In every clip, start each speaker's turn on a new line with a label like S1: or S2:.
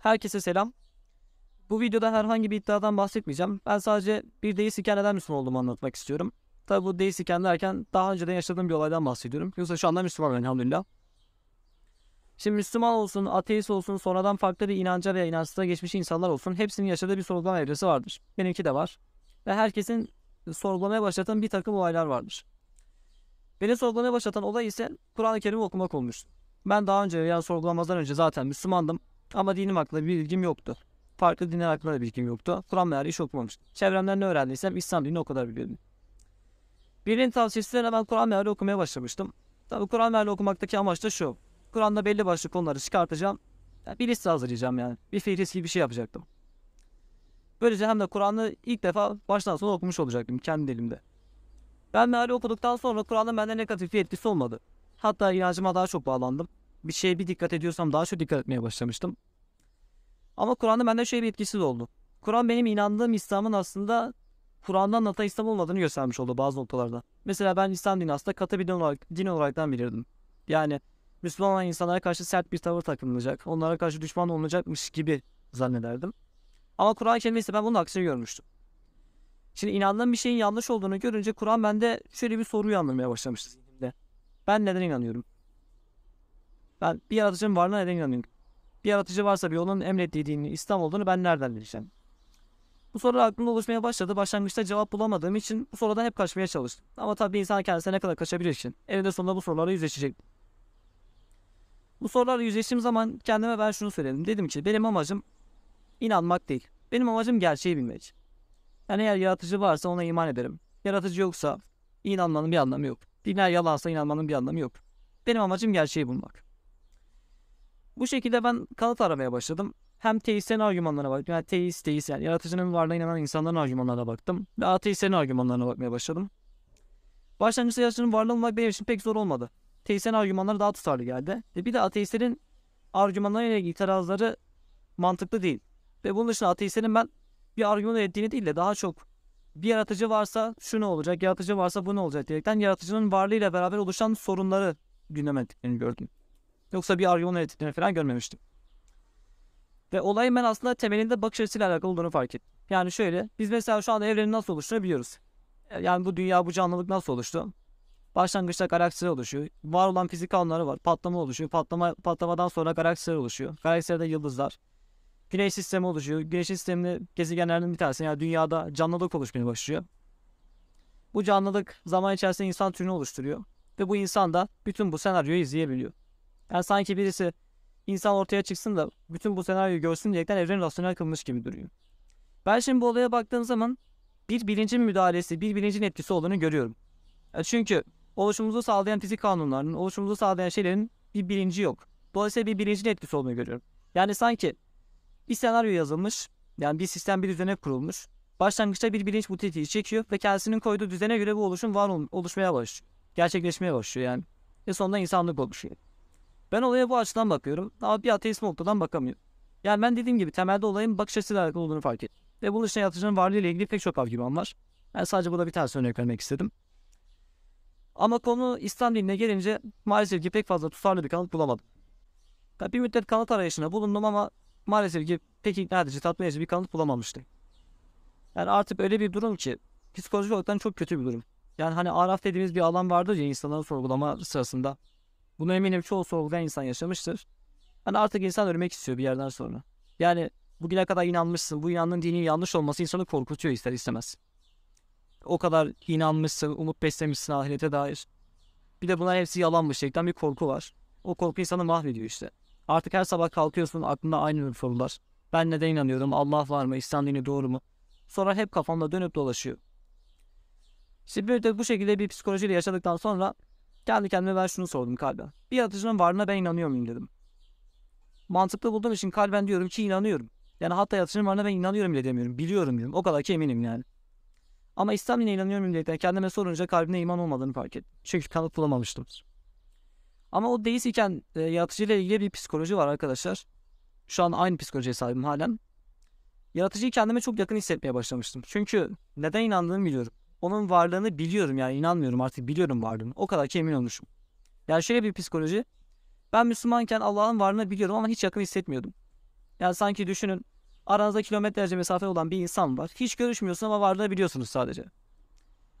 S1: Herkese selam. Bu videoda herhangi bir iddiadan bahsetmeyeceğim. Ben sadece bir deist iken neden Müslüman olduğumu anlatmak istiyorum. Tabi bu deist iken derken daha önceden yaşadığım bir olaydan bahsediyorum. Yoksa şu anda Müslümanım elhamdülillah. Şimdi Müslüman olsun, ateist olsun, sonradan farklı bir inanca veya inançsıza geçmiş insanlar olsun. Hepsinin yaşadığı bir sorgulama evresi vardır. Benimki de var. Ve herkesin sorgulamaya başlatan bir takım olaylar vardır. Beni sorgulamaya başlatan olay ise Kur'an-ı Kerim'i okumak olmuştu. Ben daha önce yani sorgulamazdan önce zaten Müslümandım. Ama dinim hakkında bir bilgim yoktu. Farklı dinler hakkında da bilgim yoktu. Kur'an meali hiç okumamıştım. Çevremden ne öğrendiysem İslam dinini o kadar biliyordum. Birinin tavsiyesiyle ben Kur'an meali okumaya başlamıştım. Tabi Kur'an meali okumaktaki amaç da şu. Kur'an'da belli başlı konuları çıkartacağım. Yani bir liste hazırlayacağım yani. Bir fihris gibi bir şey yapacaktım. Böylece hem de Kur'an'ı ilk defa baştan sona okumuş olacaktım kendi dilimde. Ben meali okuduktan sonra Kur'an'ın bende negatif bir etkisi olmadı. Hatta inancıma daha çok bağlandım. Bir şeye bir dikkat ediyorsam daha çok dikkat etmeye başlamıştım. Ama Kur'an'da bende şöyle bir etkisi de oldu. Kur'an benim inandığım İslam'ın aslında Kur'an'dan anlatan İslam olmadığını göstermiş oldu bazı noktalarda. Mesela ben İslam dini aslında katı bir din olarak, din olaraktan bilirdim. Yani Müslüman olan insanlara karşı sert bir tavır takınılacak, onlara karşı düşman olunacakmış gibi zannederdim. Ama Kur'an kelimesi ben bunun aksini görmüştüm. Şimdi inandığım bir şeyin yanlış olduğunu görünce Kur'an bende şöyle bir soru uyandırmaya başlamıştı. Ben neden inanıyorum? Ben bir yaratıcının varlığına neden inanıyorum? Bir yaratıcı varsa bir onun emrettiği dinin İslam olduğunu ben nereden bileceğim? Bu sorular aklımda oluşmaya başladı. Başlangıçta cevap bulamadığım için bu sorudan hep kaçmaya çalıştım. Ama tabii insan kendisine ne kadar kaçabilir için. Eninde sonunda bu sorularla yüzleşecek. Bu sorularla yüzleştiğim zaman kendime ben şunu söyledim. Dedim ki benim amacım inanmak değil. Benim amacım gerçeği bilmek. Yani eğer yaratıcı varsa ona iman ederim. Yaratıcı yoksa inanmanın bir anlamı yok. Dinler yalansa inanmanın bir anlamı yok. Benim amacım gerçeği bulmak. Bu şekilde ben kanıt aramaya başladım. Hem teistlerin argümanlarına baktım. Yani teist, teist yani yaratıcının varlığına inanan insanların argümanlarına baktım. Ve ateistlerin argümanlarına bakmaya başladım. Başlangıçta yaratıcının varlığı bulmak benim için pek zor olmadı. Teistlerin argümanları daha tutarlı geldi. Ve bir de ateistlerin argümanlarıyla ilgili itirazları mantıklı değil. Ve bunun dışında ateistlerin ben bir argüman ettiğini değil de daha çok bir yaratıcı varsa şu ne olacak, yaratıcı varsa bu ne olacak diyerekten yaratıcının varlığıyla beraber oluşan sorunları gündeme ettiklerini gördüm. Yoksa bir argüman ettiklerini falan görmemiştim. Ve olayın ben aslında temelinde bakış açısıyla alakalı olduğunu fark ettim. Yani şöyle, biz mesela şu anda evrenin nasıl oluştuğunu biliyoruz. Yani bu dünya, bu canlılık nasıl oluştu? Başlangıçta galaksiler oluşuyor. Var olan fizik kanunları var. Patlama oluşuyor. Patlama, patlamadan sonra galaksiler oluşuyor. Galaksilerde yıldızlar. Güneş sistemi oluşuyor. Güneş sisteminde gezegenlerden bir tanesi yani dünyada canlılık oluşmaya başlıyor. Bu canlılık zaman içerisinde insan türünü oluşturuyor. Ve bu insan da bütün bu senaryoyu izleyebiliyor. Yani sanki birisi insan ortaya çıksın da bütün bu senaryoyu görsün diyerekten evren rasyonel kılmış gibi duruyor. Ben şimdi bu olaya baktığım zaman bir bilincin müdahalesi, bir bilincin etkisi olduğunu görüyorum. Yani çünkü oluşumuzu sağlayan fizik kanunlarının, oluşumuzu sağlayan şeylerin bir bilinci yok. Dolayısıyla bir bilincin etkisi olduğunu görüyorum. Yani sanki bir senaryo yazılmış, yani bir sistem bir düzene kurulmuş. Başlangıçta bir bilinç bu tetiği çekiyor ve kendisinin koyduğu düzene göre bu oluşum var ol- oluşmaya başlıyor. Gerçekleşmeye başlıyor yani. Ve sonunda insanlık oluşuyor. Ben olaya bu açıdan bakıyorum ama bir ateist noktadan bakamıyorum. Yani ben dediğim gibi temelde olayın bakış açısıyla alakalı olduğunu fark ettim. Ve bunun dışında yaratıcının varlığı ile ilgili pek çok argüman var. Ben sadece burada bir tane örnek vermek istedim. Ama konu İslam dinine gelince maalesef ki pek fazla tutarlı bir kanıt bulamadım. Ben bir müddet kanıt arayışına bulundum ama maalesef ki pek ikna edici, tatmin edici bir kanıt bulamamıştım. Yani artık öyle bir durum ki psikolojik olarak çok kötü bir durum. Yani hani araf dediğimiz bir alan vardır ya insanların sorgulama sırasında. Bunu eminim çoğu sorgulayan insan yaşamıştır. Hani artık insan ölmek istiyor bir yerden sonra. Yani bugüne kadar inanmışsın, bu inandığın dinin yanlış olması insanı korkutuyor ister istemez. O kadar inanmışsın, umut beslemişsin ahirete dair. Bir de bunlar hepsi yalanmış şekilde bir korku var. O korku insanı mahvediyor işte. Artık her sabah kalkıyorsun aklında aynı sorular. Ben neden inanıyorum? Allah var mı? İslam dini doğru mu? Sonra hep kafamda dönüp dolaşıyor. İşte bir de bu şekilde bir psikolojiyle yaşadıktan sonra kendi kendime ben şunu sordum kalben. Bir yaratıcının varlığına ben inanıyor muyum dedim. Mantıklı bulduğum için kalben diyorum ki inanıyorum. Yani hatta yaratıcının varlığına ben inanıyorum bile demiyorum. Biliyorum diyorum. O kadar ki eminim yani. Ama İslam dinine inanıyor muyum diye kendime sorunca kalbimde iman olmadığını fark ettim. Çünkü kanıt bulamamıştım. Ama o deist iken e, yaratıcıyla ilgili bir psikoloji var arkadaşlar. Şu an aynı psikolojiye sahibim halen. Yaratıcıyı kendime çok yakın hissetmeye başlamıştım. Çünkü neden inandığımı biliyorum. Onun varlığını biliyorum yani inanmıyorum artık biliyorum varlığını. O kadar ki emin olmuşum. Yani şöyle bir psikoloji. Ben Müslümanken Allah'ın varlığını biliyorum ama hiç yakın hissetmiyordum. Yani sanki düşünün aranızda kilometrelerce mesafe olan bir insan var. Hiç görüşmüyorsun ama varlığını biliyorsunuz sadece.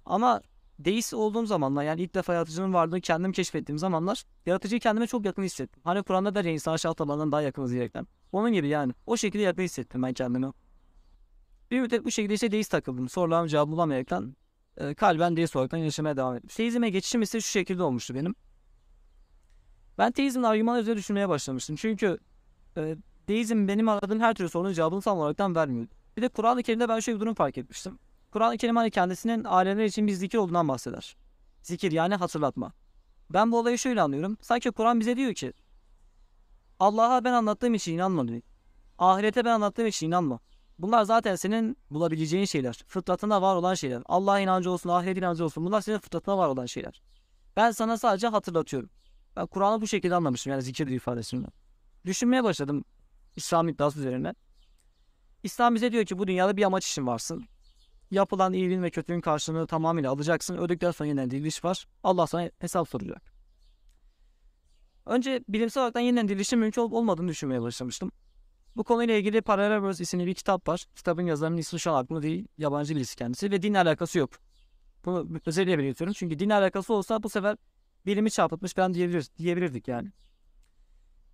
S1: Ama deist olduğum zamanlar yani ilk defa yaratıcının varlığını kendim keşfettiğim zamanlar yaratıcıyı kendime çok yakın hissettim. Hani Kur'an'da der ya insan aşağı tabandan daha yakınız diyerekten. Onun gibi yani. O şekilde yakın hissettim ben kendimi. Bir müddet bu şekilde işte deist takıldım. Sorularım cevabı bulamayaraktan e, kalben deist olaraktan yaşamaya devam ettim. Teizme geçişim ise şu şekilde olmuştu benim. Ben teizmin argümanı üzerine düşünmeye başlamıştım. Çünkü e, deizm benim aradığım her türlü sorunun cevabını tam olaraktan vermiyor. Bir de Kur'an-ı Kerim'de ben şöyle bir durum fark etmiştim. Kur'an-ı Kerim hani kendisinin alemler için bir zikir olduğundan bahseder. Zikir yani hatırlatma. Ben bu olayı şöyle anlıyorum. Sanki Kur'an bize diyor ki Allah'a ben anlattığım için inanma diyor. Ahirete ben anlattığım için inanma. Bunlar zaten senin bulabileceğin şeyler. Fıtratına var olan şeyler. Allah inancı olsun, ahiret inancı olsun. Bunlar senin fıtratına var olan şeyler. Ben sana sadece hatırlatıyorum. Ben Kur'an'ı bu şekilde anlamıştım yani zikir ifadesini. Düşünmeye başladım İslam iddiası üzerine. İslam bize diyor ki bu dünyada bir amaç için varsın. Yapılan iyiliğin ve kötülüğün karşılığını tamamıyla alacaksın. Öldükten sonra yeniden diriliş var. Allah sana hesap soracak. Önce bilimsel olarak yeniden dirilişin mümkün olup olmadığını düşünmeye başlamıştım. Bu konuyla ilgili Paralel Verse isimli bir kitap var. Kitabın yazarının ismi şu an aklımda değil. Yabancı birisi kendisi ve dinle alakası yok. Bunu özellikle belirtiyorum. Çünkü dinle alakası olsa bu sefer bilimi çarpıtmış ben diyebilir, diyebilirdik yani.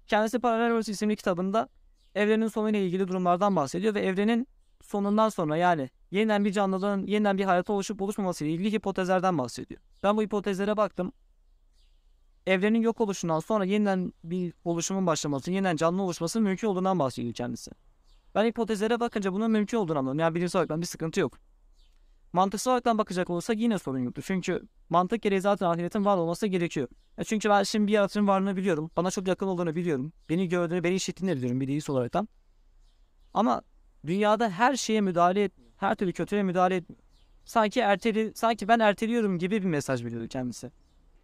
S1: Kendisi Paralel Verse isimli kitabında evrenin sonuyla ilgili durumlardan bahsediyor ve evrenin sonundan sonra yani yeniden bir canlılığın yeniden bir hayata oluşup oluşmaması ile ilgili hipotezlerden bahsediyor. Ben bu hipotezlere baktım. Evrenin yok oluşundan sonra yeniden bir oluşumun başlaması, yeniden canlı oluşması mümkün olduğundan bahsediyor kendisi. Ben hipotezlere bakınca bunun mümkün olduğunu anladım. Yani bilimsel olarak bir sıkıntı yok. Mantıksal olarak bakacak olursak yine sorun yoktu. Çünkü mantık gereği zaten ahiretin var olması gerekiyor. E çünkü ben şimdi bir yaratığın varlığını biliyorum. Bana çok yakın olduğunu biliyorum. Beni gördüğünü, beni işittiğini biliyorum bir deist olaraktan. Ama dünyada her şeye müdahale etmiyor. Her türlü kötüye müdahale etmiyor. Sanki erteli, sanki ben erteliyorum gibi bir mesaj veriyordu kendisi.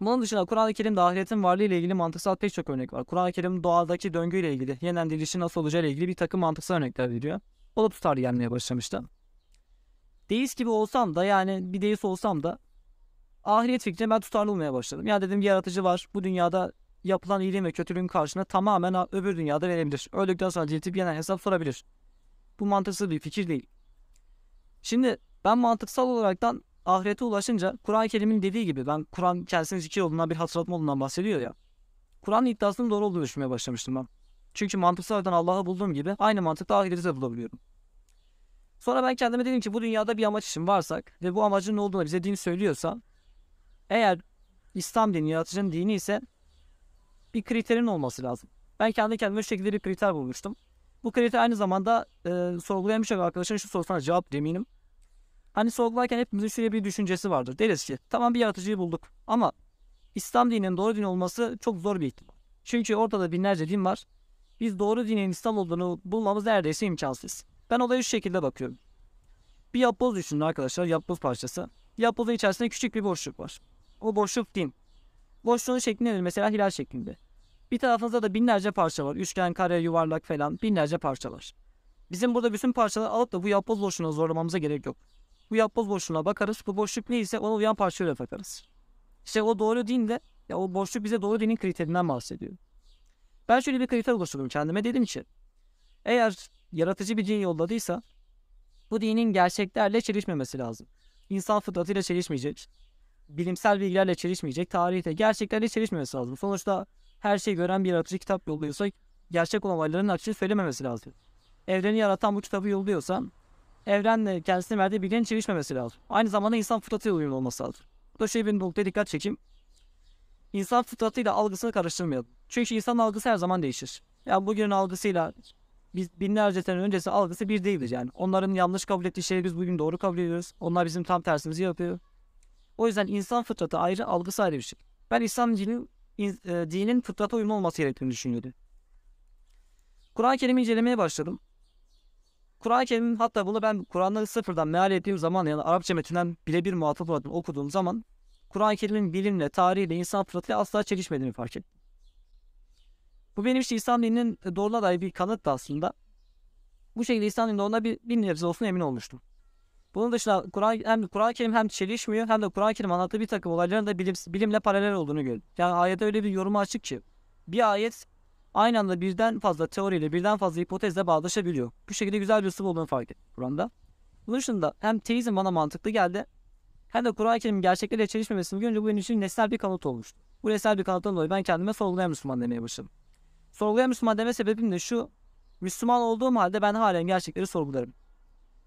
S1: Bunun dışında Kur'an-ı Kerim'de ahiretin varlığı ile ilgili mantıksal pek çok örnek var. Kur'an-ı Kerim doğadaki döngüyle ilgili, yeniden dirilişin nasıl olacağı ile ilgili bir takım mantıksal örnekler veriyor. O da tutar gelmeye başlamıştı. Deist gibi olsam da yani bir deist olsam da ahiret fikrine ben tutarlı olmaya başladım. Ya dedim yaratıcı var. Bu dünyada yapılan iyiliğin ve kötülüğün karşına tamamen öbür dünyada verebilir. Öldükten sonra diriltip yeniden hesap sorabilir. Bu mantıksız bir fikir değil. Şimdi ben mantıksal olaraktan ahirete ulaşınca Kur'an-ı Kerim'in dediği gibi ben Kur'an kendisinin zikir olduğundan bir hatırlatma olduğundan bahsediyor ya. Kur'an'ın iddiasının doğru olduğunu düşünmeye başlamıştım ben. Çünkü mantıksal olarak Allah'ı bulduğum gibi aynı mantıkla ahireti de bulabiliyorum. Sonra ben kendime dedim ki bu dünyada bir amaç için varsak ve bu amacın ne olduğunu bize din söylüyorsa eğer İslam dini yaratıcının dini ise bir kriterin olması lazım. Ben kendi kendime şu şekilde bir kriter bulmuştum. Bu kriter aynı zamanda e, sorgulayan birçok arkadaşın şu sorusuna cevap eminim. Hani sorgularken hepimizin şöyle bir düşüncesi vardır. Deriz ki tamam bir yaratıcıyı bulduk ama İslam dininin doğru din olması çok zor bir ihtimal. Çünkü ortada binlerce din var. Biz doğru dinin İslam olduğunu bulmamız neredeyse imkansız. Ben olaya şu şekilde bakıyorum. Bir yapboz düşünün arkadaşlar. Yapboz parçası. Yapbozun içerisinde küçük bir boşluk var. O boşluk din. Boşluğun şekli nedir? Mesela hilal şeklinde. Bir tarafınızda da binlerce parça var. Üçgen, kare, yuvarlak falan binlerce parça var. Bizim burada bütün parçaları alıp da bu yapboz boşluğuna zorlamamıza gerek yok. Bu yapboz boşluğuna bakarız. Bu boşluk neyse ona uyan parçayla takarız. İşte o doğru din de ya o boşluk bize doğru dinin kriterinden bahsediyor. Ben şöyle bir kriter oluşturdum kendime. Dedim ki eğer yaratıcı bir din yolladıysa bu dinin gerçeklerle çelişmemesi lazım. İnsan fıtratıyla çelişmeyecek. Bilimsel bilgilerle çelişmeyecek. Tarihte gerçeklerle çelişmemesi lazım. Sonuçta her şeyi gören bir yaratıcı kitap yolluyorsa gerçek olan olayların aksini söylememesi lazım. Evreni yaratan bu kitabı yolluyorsa evrenle kendisine verdiği bilginin çelişmemesi lazım. Aynı zamanda insan fıtratıyla uyumlu olması lazım. Bu da şöyle bir noktaya dikkat çekeyim. İnsan fıtratıyla algısını karıştırmayalım. Çünkü insan algısı her zaman değişir. Ya yani bugünün algısıyla biz binlerce sene öncesi algısı bir değildir yani. Onların yanlış kabul ettiği şeyi biz bugün doğru kabul ediyoruz. Onlar bizim tam tersimizi yapıyor. O yüzden insan fıtratı ayrı, algısı ayrı bir şey. Ben İslam dinin, e, dinin fıtrata uyumlu olması gerektiğini düşünüyordum. Kur'an-ı Kerim'i incelemeye başladım. Kur'an-ı Kerim'in hatta bunu ben Kur'an'ları sıfırdan meal ettiğim zaman yani Arapça metinden birebir muhatap olarak okuduğum zaman Kur'an-ı Kerim'in bilimle, tarihiyle, insan fıtratıyla asla çelişmediğini fark ettim. Bu benim işte İslam dininin doğruluğa dair bir kanıt da aslında. Bu şekilde İslam dininde ona bir, bir nebze olsun emin olmuştum. Bunun dışında Kur'an hem Kur'an-ı Kerim hem çelişmiyor hem de Kur'an-ı Kerim anlattığı bir takım olayların da bilim, bilimle paralel olduğunu gördüm. Yani ayette öyle bir yorumu açık ki bir ayet aynı anda birden fazla teoriyle birden fazla hipotezle bağdaşabiliyor. Bu şekilde güzel bir üslup olduğunu fark ettim Kur'an'da. Bunun dışında hem teizm bana mantıklı geldi hem de Kur'an-ı Kerim'in gerçeklerle çelişmemesini görünce bu benim için nesnel bir kanıt olmuştu. Bu nesnel bir kanıttan dolayı ben kendime sorgulayan Müslüman demeye başladım. Sorgulayan Müslüman deme sebebim de şu. Müslüman olduğum halde ben halen gerçekleri sorgularım.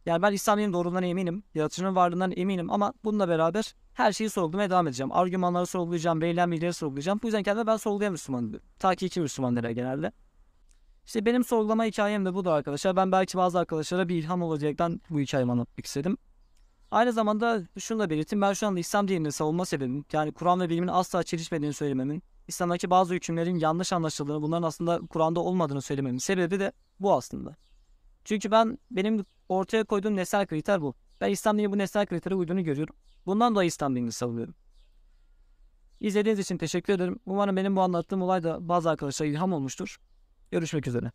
S1: Yani ben İslam'ın doğruluğundan eminim. Yaratıcının varlığından eminim ama bununla beraber her şeyi sorgulamaya devam edeceğim. Argümanları sorgulayacağım, verilen bilgileri sorgulayacağım. Bu yüzden kendime ben sorgulayan Müslüman diyorum. Ta genelde. İşte benim sorgulama hikayem de budur arkadaşlar. Ben belki bazı arkadaşlara bir ilham olacaktan bu hikayemi anlatmak istedim. Aynı zamanda şunu da belirteyim. Ben şu anda İslam dinini savunma sebebim. Yani Kur'an ve bilimin asla çelişmediğini söylememin. İslam'daki bazı hükümlerin yanlış anlaşıldığını, bunların aslında Kur'an'da olmadığını söylememin sebebi de bu aslında. Çünkü ben benim ortaya koyduğum nesnel kriter bu. Ben İslam dini bu nesnel kritere uyduğunu görüyorum. Bundan dolayı İslam dinini savunuyorum. İzlediğiniz için teşekkür ederim. Umarım benim bu anlattığım olay da bazı arkadaşlara ilham olmuştur. Görüşmek üzere.